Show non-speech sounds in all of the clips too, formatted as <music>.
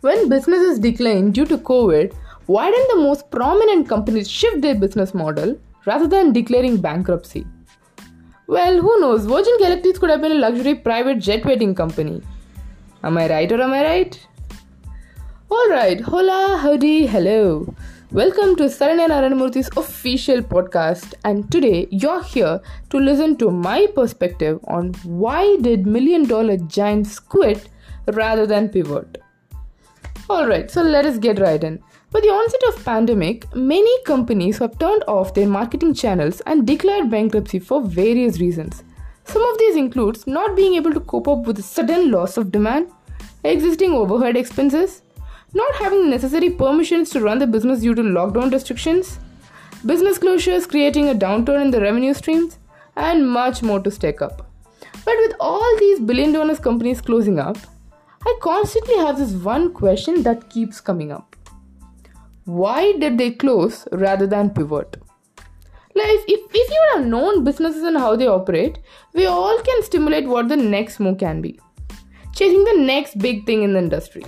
When businesses decline due to COVID, why didn't the most prominent companies shift their business model rather than declaring bankruptcy? Well, who knows? Virgin Galactic could have been a luxury private jet waiting company. Am I right or am I right? Alright, hola, howdy, hello. Welcome to Saranya Narayanamurthy's official podcast, and today you're here to listen to my perspective on why did million dollar giants quit rather than pivot. Alright, so let us get right in. With the onset of pandemic, many companies have turned off their marketing channels and declared bankruptcy for various reasons. Some of these includes not being able to cope up with the sudden loss of demand, existing overhead expenses, not having the necessary permissions to run the business due to lockdown restrictions, business closures creating a downturn in the revenue streams, and much more to stack up. But with all these billion dollar companies closing up, I constantly have this one question that keeps coming up. Why did they close rather than pivot? Like if, if, if you have known businesses and how they operate, we all can stimulate what the next move can be. Chasing the next big thing in the industry.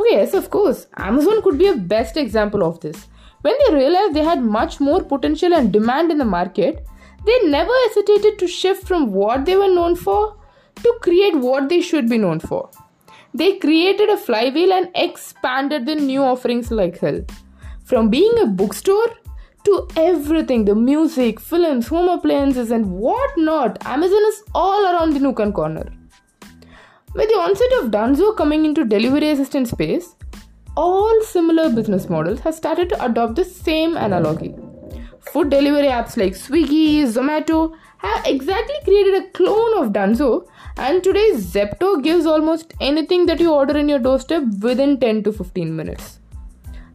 Okay, yes, of course. Amazon could be a best example of this. When they realized they had much more potential and demand in the market, they never hesitated to shift from what they were known for to create what they should be known for. They created a flywheel and expanded the new offerings like hell. From being a bookstore to everything the music, films, home appliances, and whatnot, Amazon is all around the nook and corner. With the onset of Dunzo coming into delivery assistant space, all similar business models have started to adopt the same analogy. Food delivery apps like Swiggy, Zomato have exactly created a clone of Dunzo and today, Zepto gives almost anything that you order in your doorstep within 10 to 15 minutes.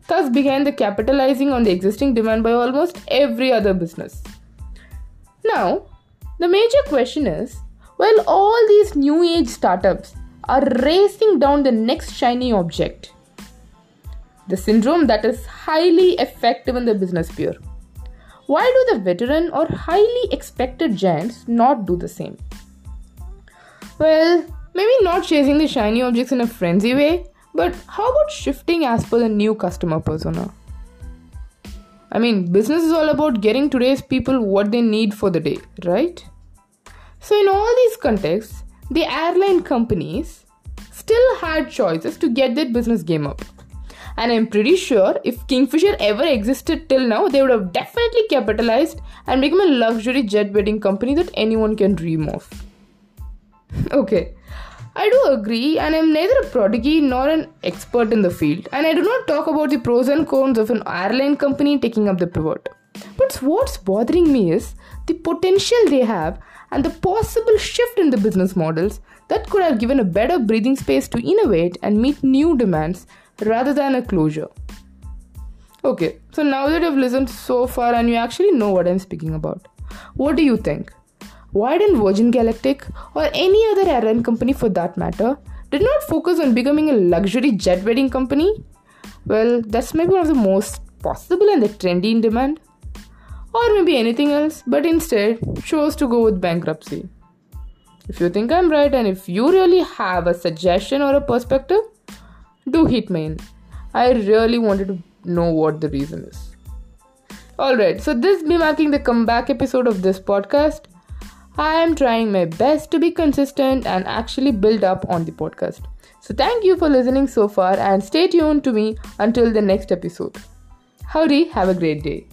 Thus began the capitalizing on the existing demand by almost every other business. Now, the major question is while all these new age startups are racing down the next shiny object, the syndrome that is highly effective in the business sphere, why do the veteran or highly expected giants not do the same? Well, maybe not chasing the shiny objects in a frenzy way, but how about shifting as per the new customer persona? I mean, business is all about getting today's people what they need for the day, right? So, in all these contexts, the airline companies still had choices to get their business game up. And I'm pretty sure if Kingfisher ever existed till now, they would have definitely capitalized and become a luxury jet wedding company that anyone can dream of. <laughs> Okay, I do agree, and I'm neither a prodigy nor an expert in the field, and I do not talk about the pros and cons of an airline company taking up the pivot. But what's bothering me is the potential they have and the possible shift in the business models that could have given a better breathing space to innovate and meet new demands rather than a closure. Okay, so now that you've listened so far and you actually know what I'm speaking about, what do you think? Why didn't Virgin Galactic or any other airline company for that matter did not focus on becoming a luxury jet wedding company? Well, that's maybe one of the most possible and the trendy in demand. Or maybe anything else, but instead chose to go with bankruptcy. If you think I'm right and if you really have a suggestion or a perspective, do hit me in. I really wanted to know what the reason is. Alright, so this be marking the comeback episode of this podcast. I am trying my best to be consistent and actually build up on the podcast. So, thank you for listening so far and stay tuned to me until the next episode. Howdy, have a great day.